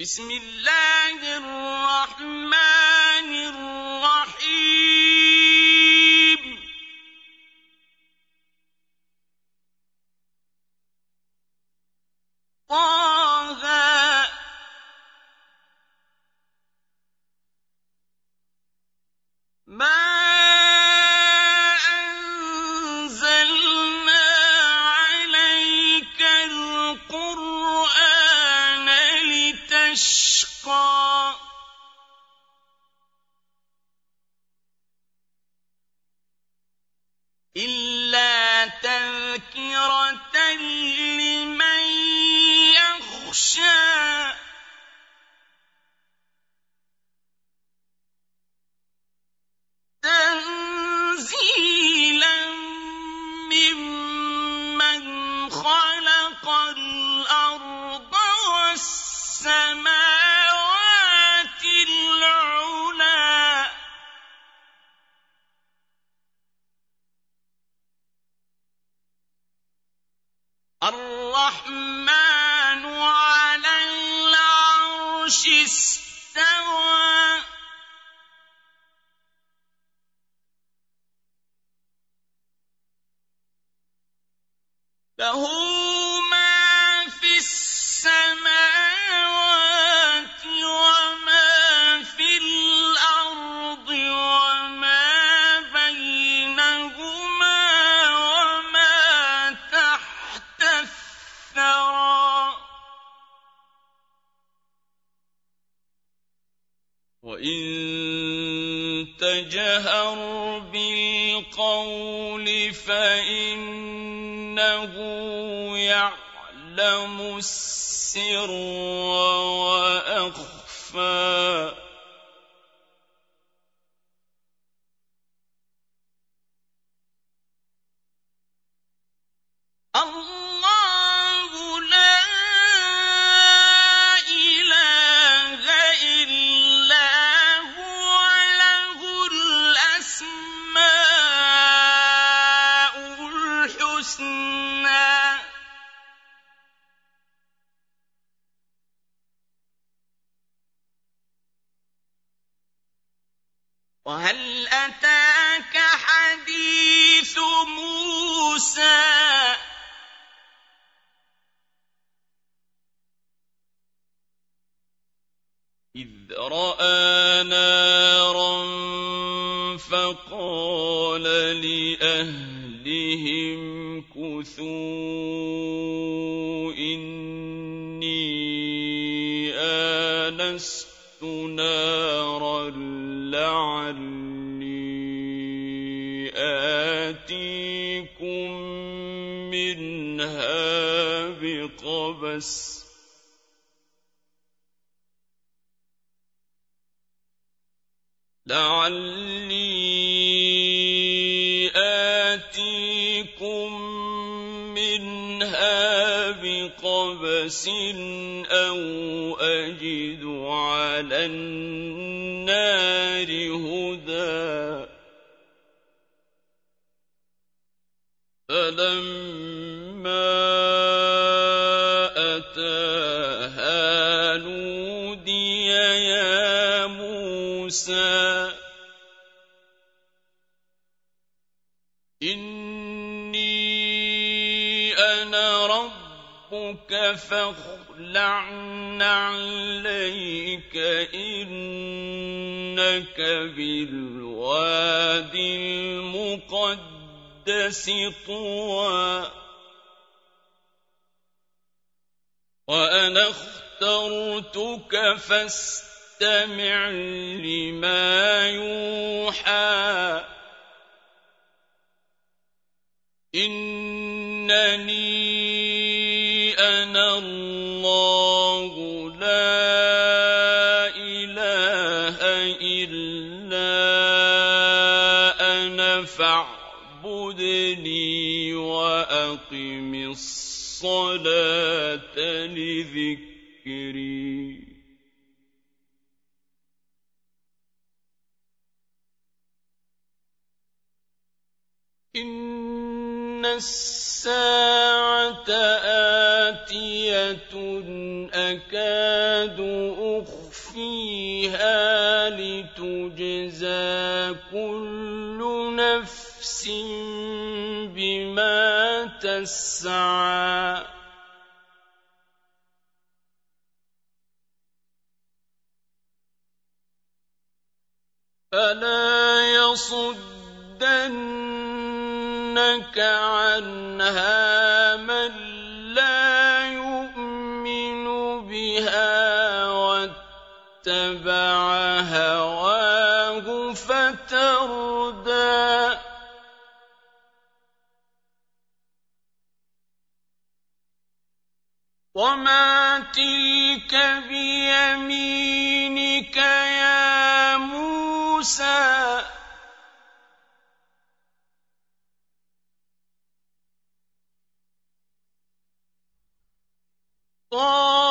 بسم الله الرحمن بالقول فإنه يعلم السر وأخفى رأى نارا فقال لأهلهم كثوا إني آنست نارا لعلي آتيكم منها بقبس بقبس أو أجد على النار هدى. فلما أتاها نودي يا موسى إني ربك فاخلع نعليك إنك بالواد المقدس طوى. وأنا اخترتك فاستمع لما يوحى. إنني أنا الله لا إله إلا أنا فاعبدني وأقم الصلاة لذكري. إن الساعة آه آتية أكاد أخفيها لتجزى كل نفس بما تسعى. فلا يصدنك عنها من هدى. وما تلك بيمينك يا موسى. قال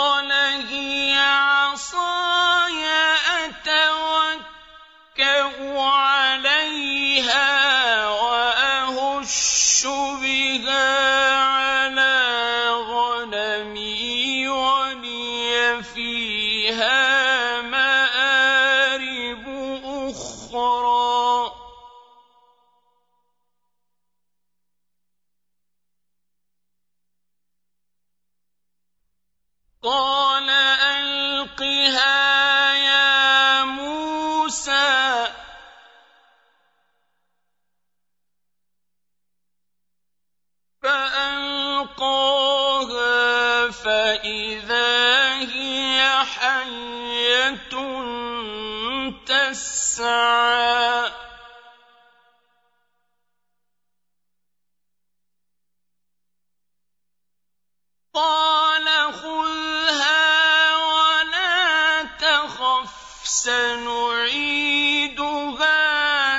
قال خذها ولا تخف سنعيدها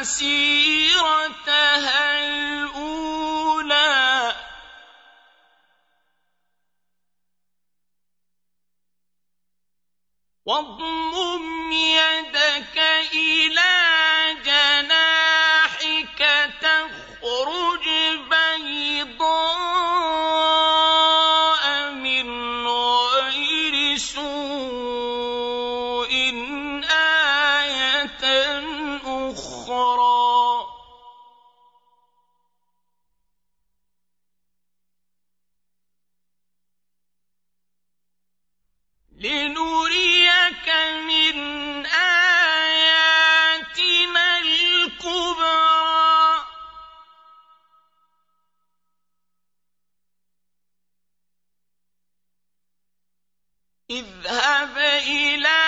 سيرتها الأولى. واضمن اذهب إلى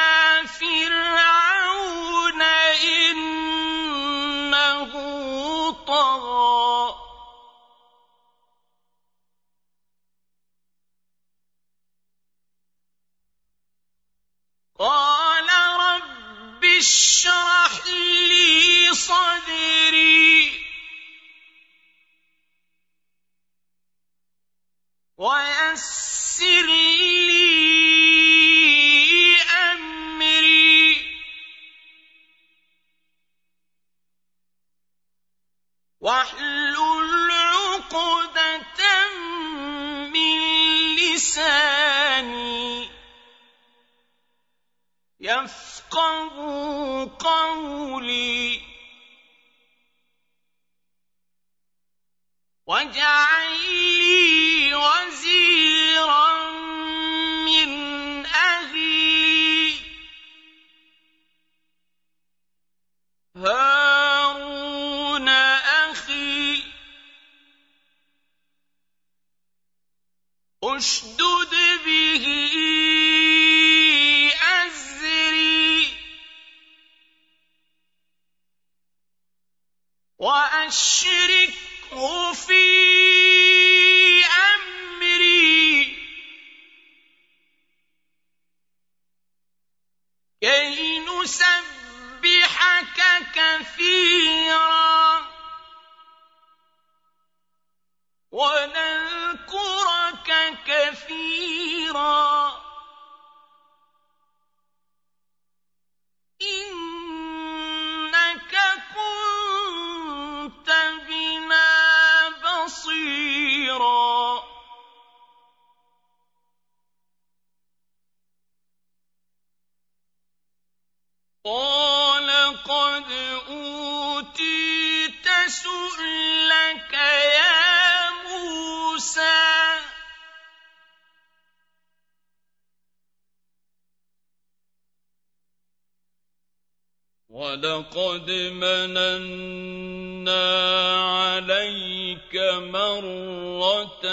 وأشركه في أمري. كي نسبحك كثيرا. مننا عليك مرة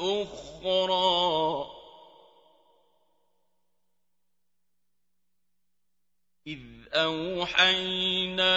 أخرى. إذ أوحينا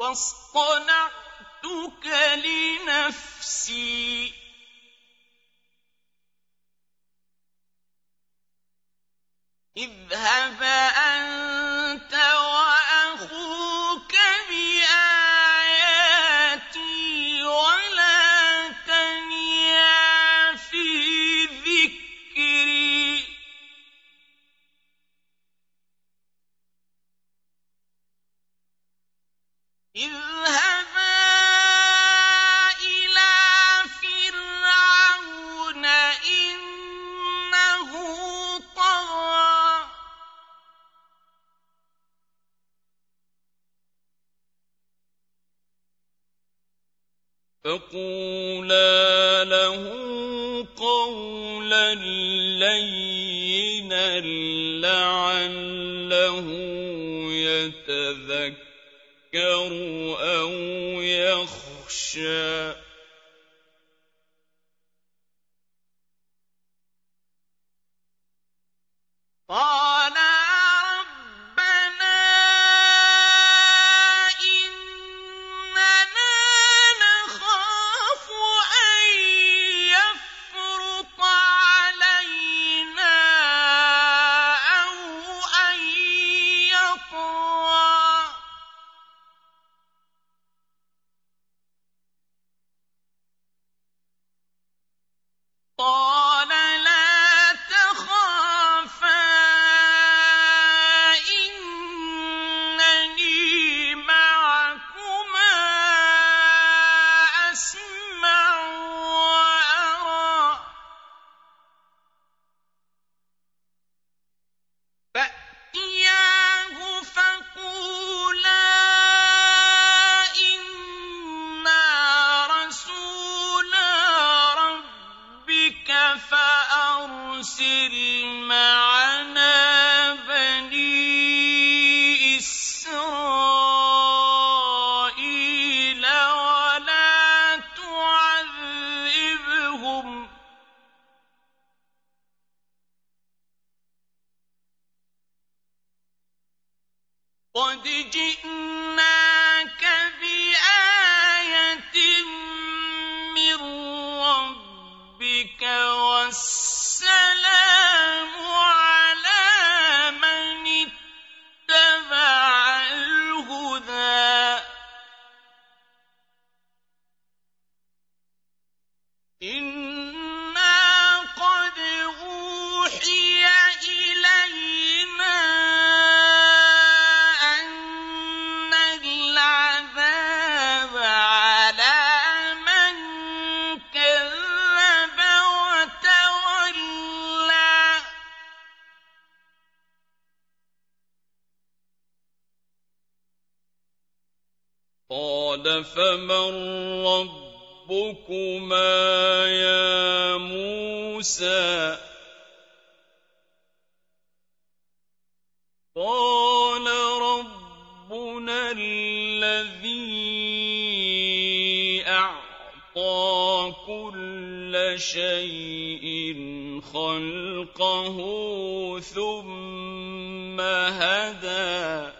واصطنعتك لنفسي. اذهب أنت و فقولا له قولا لينا لعله يتذكر أو يخشى ثم هدى.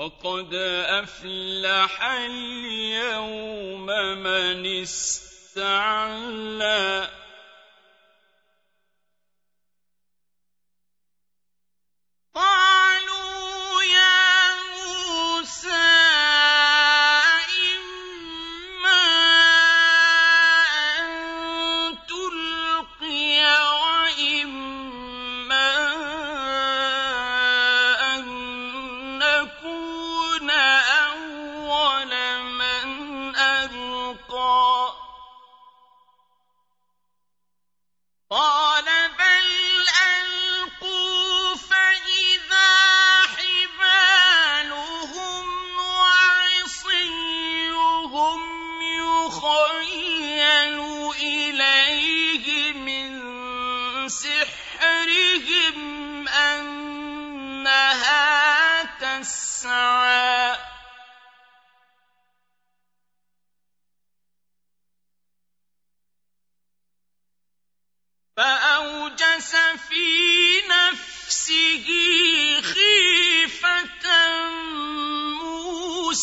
وقد أفلح اليوم من استعلى.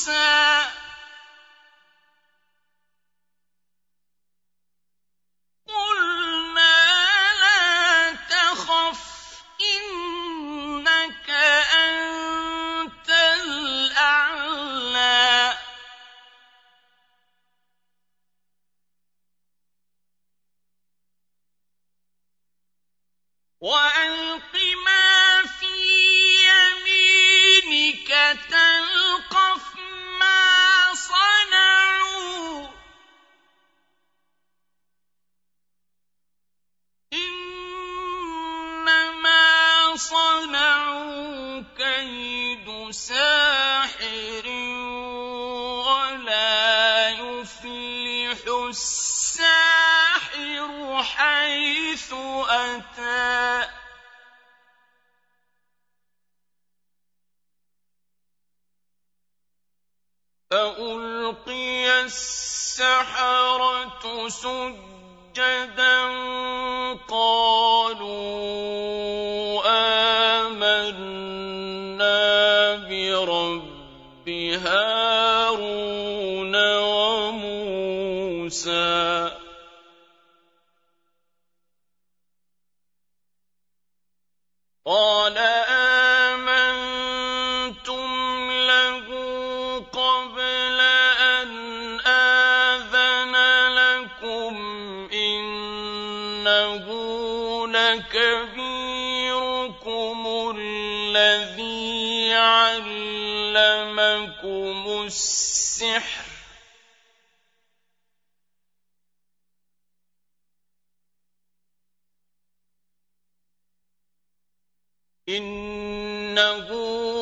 إن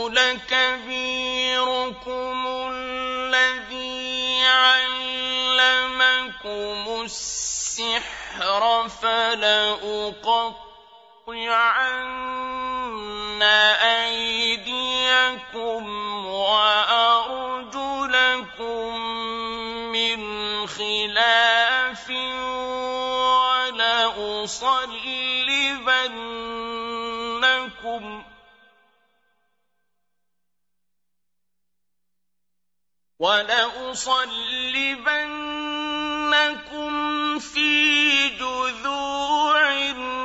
لكبيركم الذي علمكم السحر فلأقطعن أيديكم وأرجلكم من خلاف ولأصلبنكم ولأصلبنكم في جذوع النخل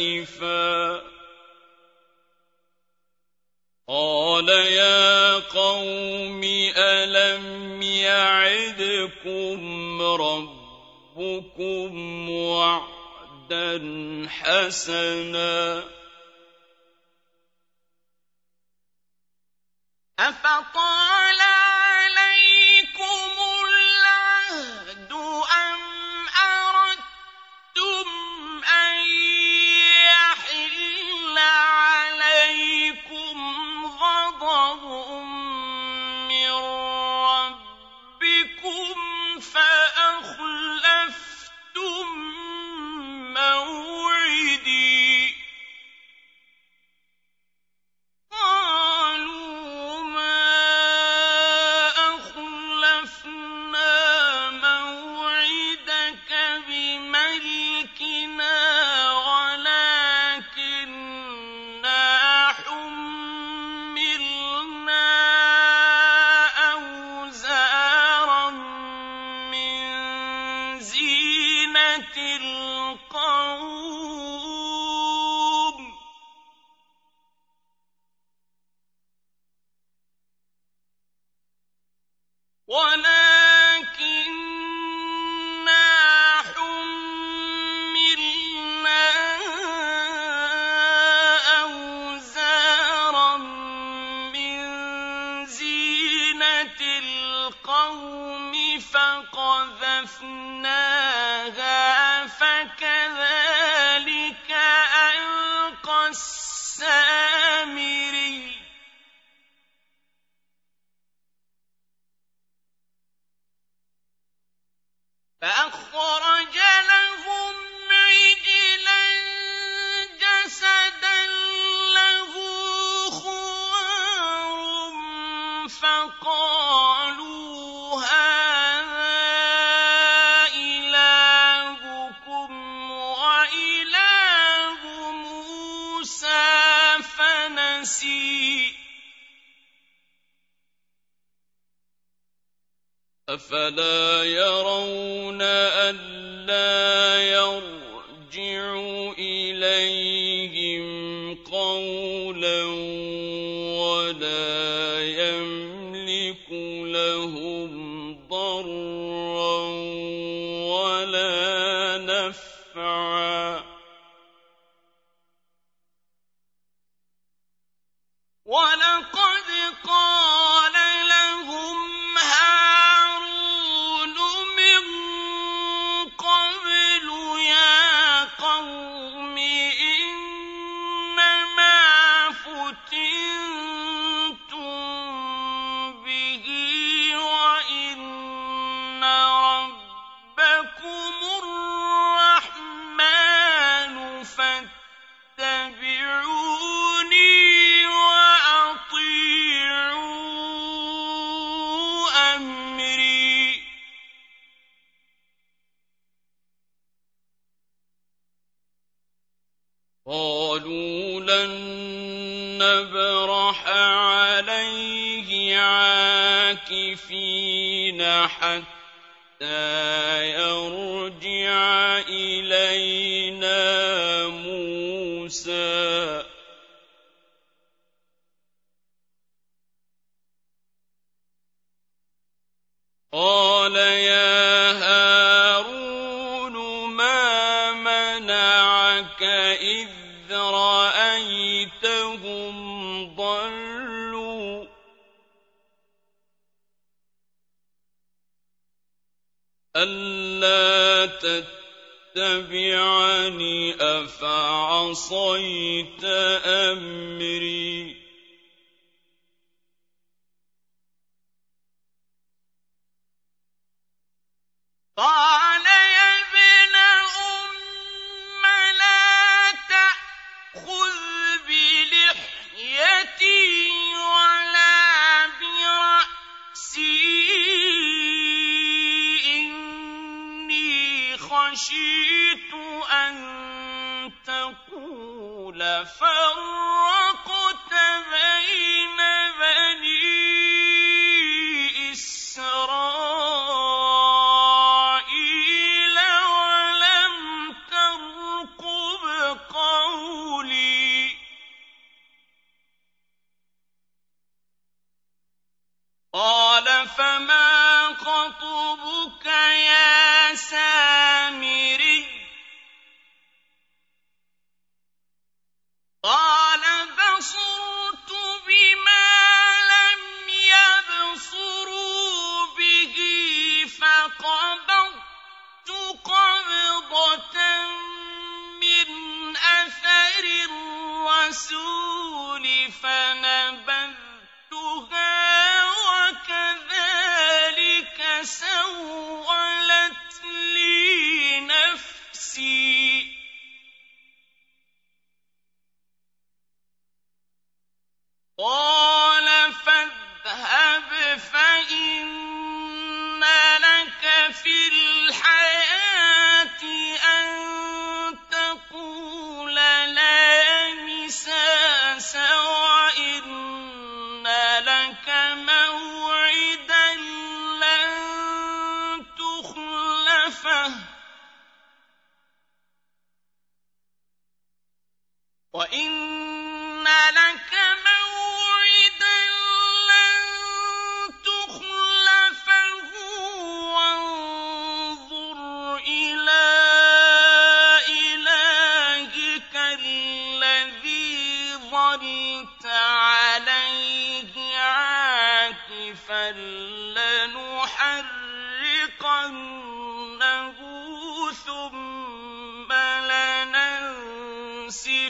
آسفا قال يا قوم ألم يعدكم ربكم وعدا حسنا؟ أفطال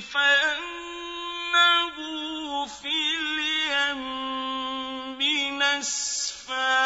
فأنه في اليم نسفاً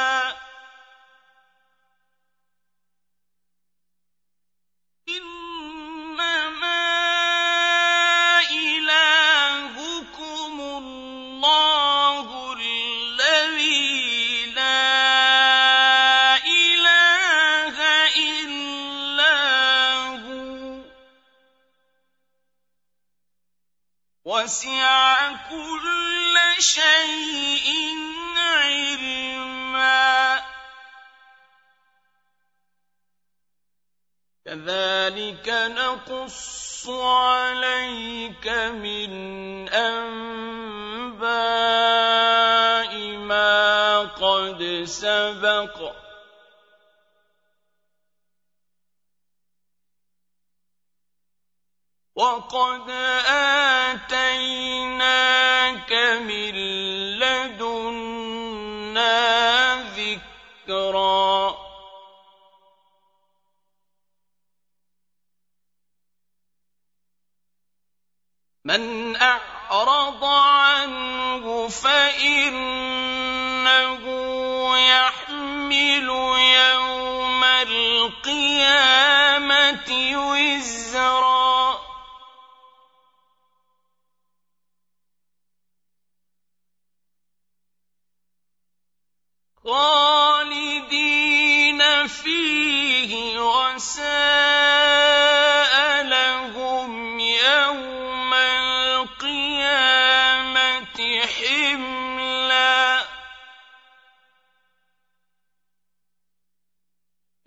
حملا.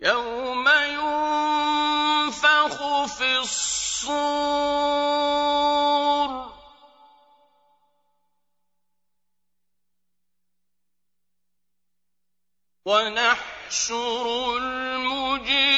يوم ينفخ في الصور. ونحشر المجرمين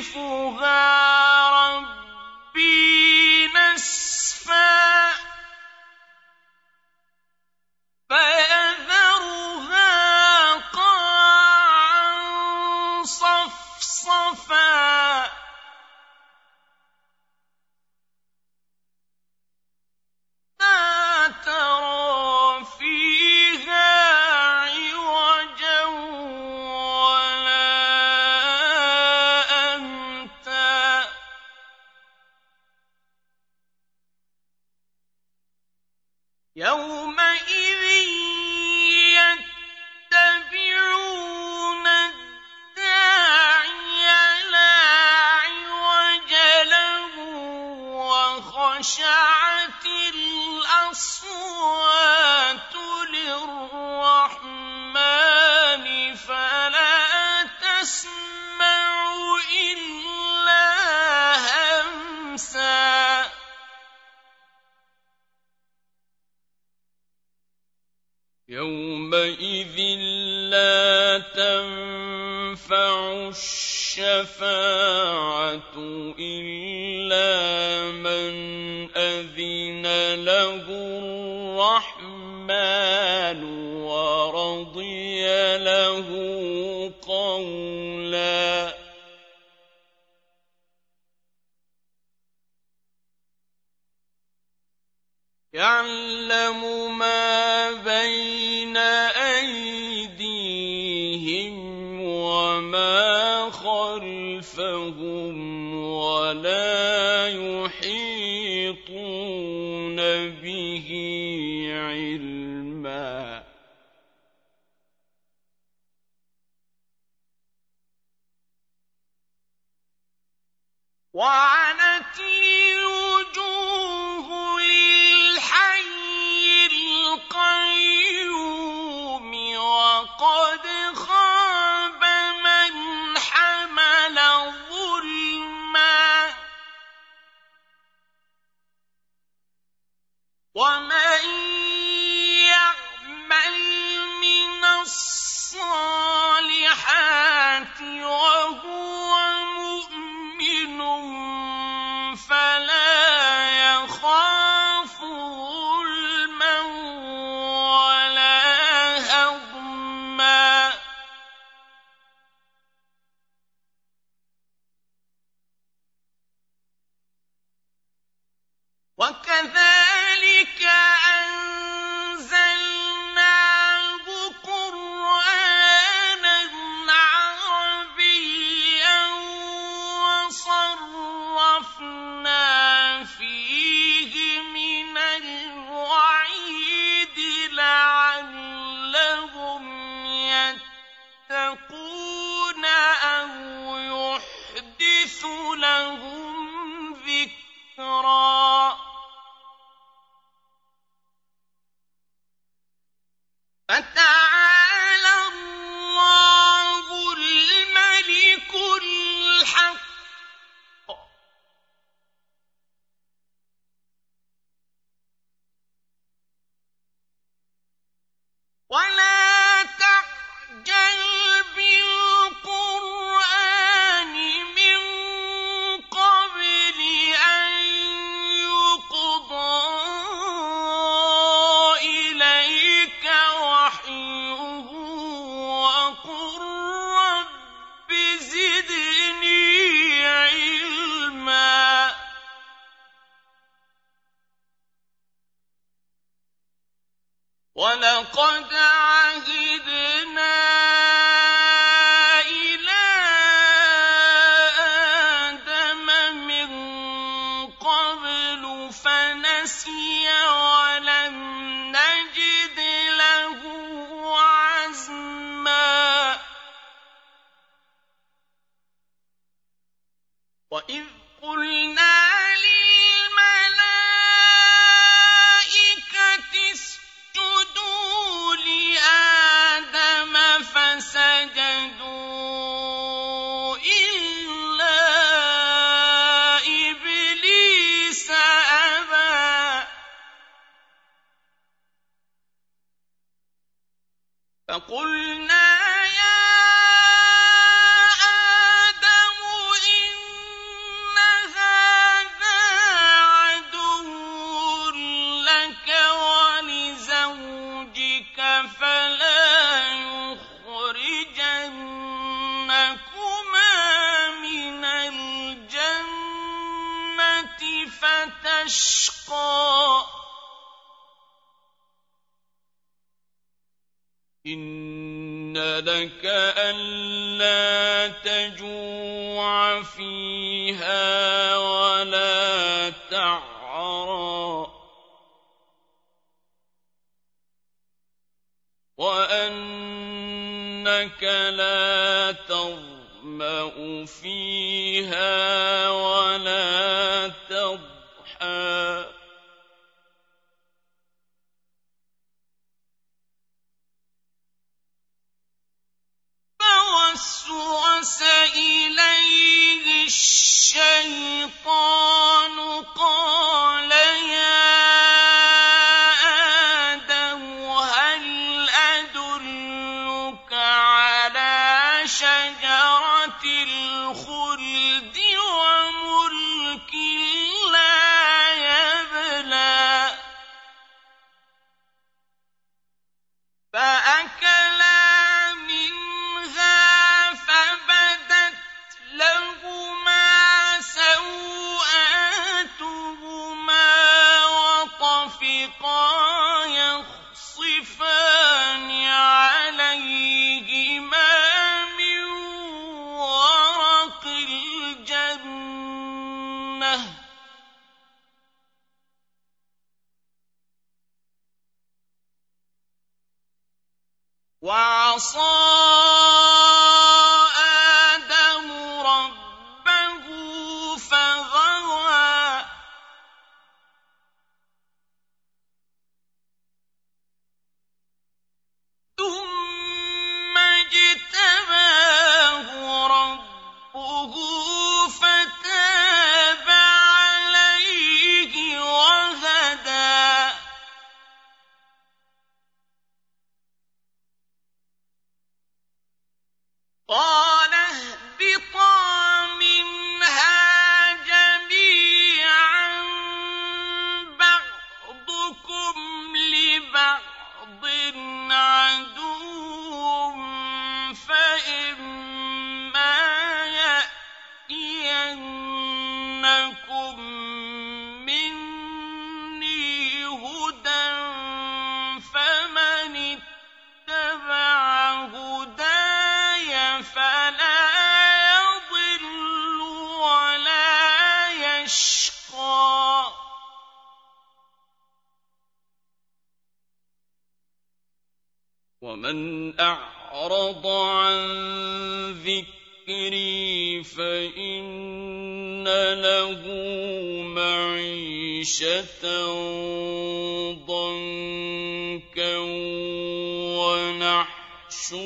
يُخْلِفُهَا وما وَلَقَدْ عَهِدْنَا بها ولا تعرى. وأنك لا تظمأ فيها ولا ومن أعرض عن ذكري فإن له معيشة ضنكا ونحشره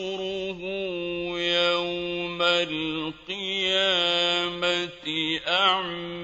يوم القيامة أعمى.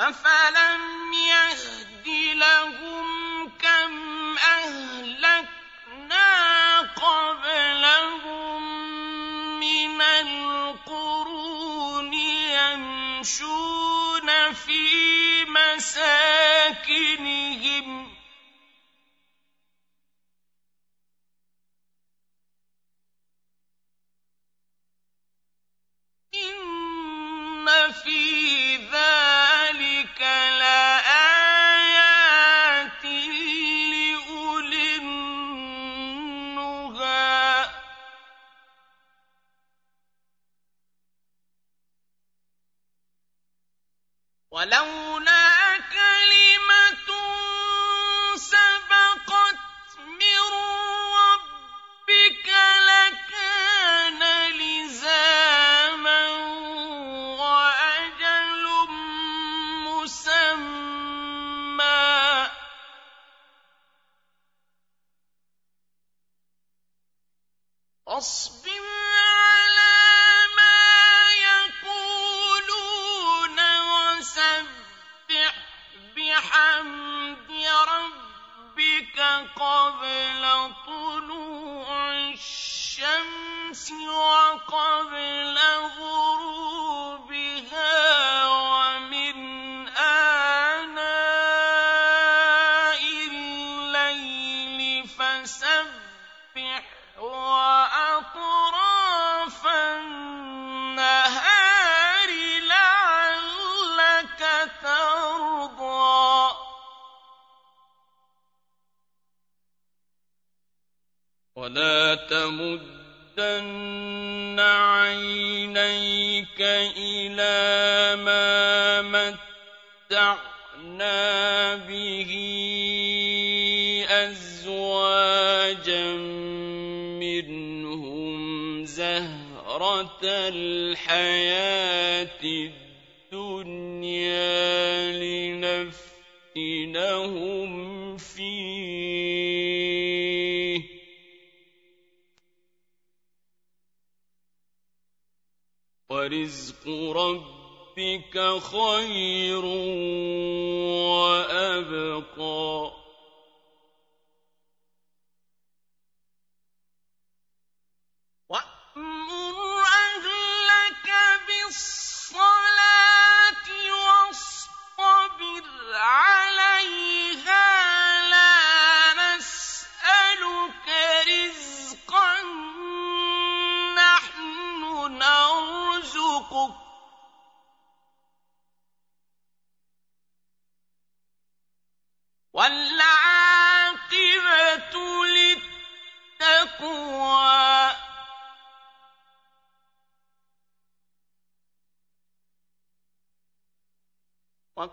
أَفَلَمْ يَهْدِ لَهُمْ كَمْ أَهْلَكْنَا قَبْلَهُم مِّنَ الْقُرُونِ يَمْشُونَ فِي مَسَاكِنِهِمْ ۗ ولا تمدن عينيك إلى ما متعنا به أزواجا منهم زهرة الحياة الدنيا لنفتنهم ورزق ربك خير وأبقى. من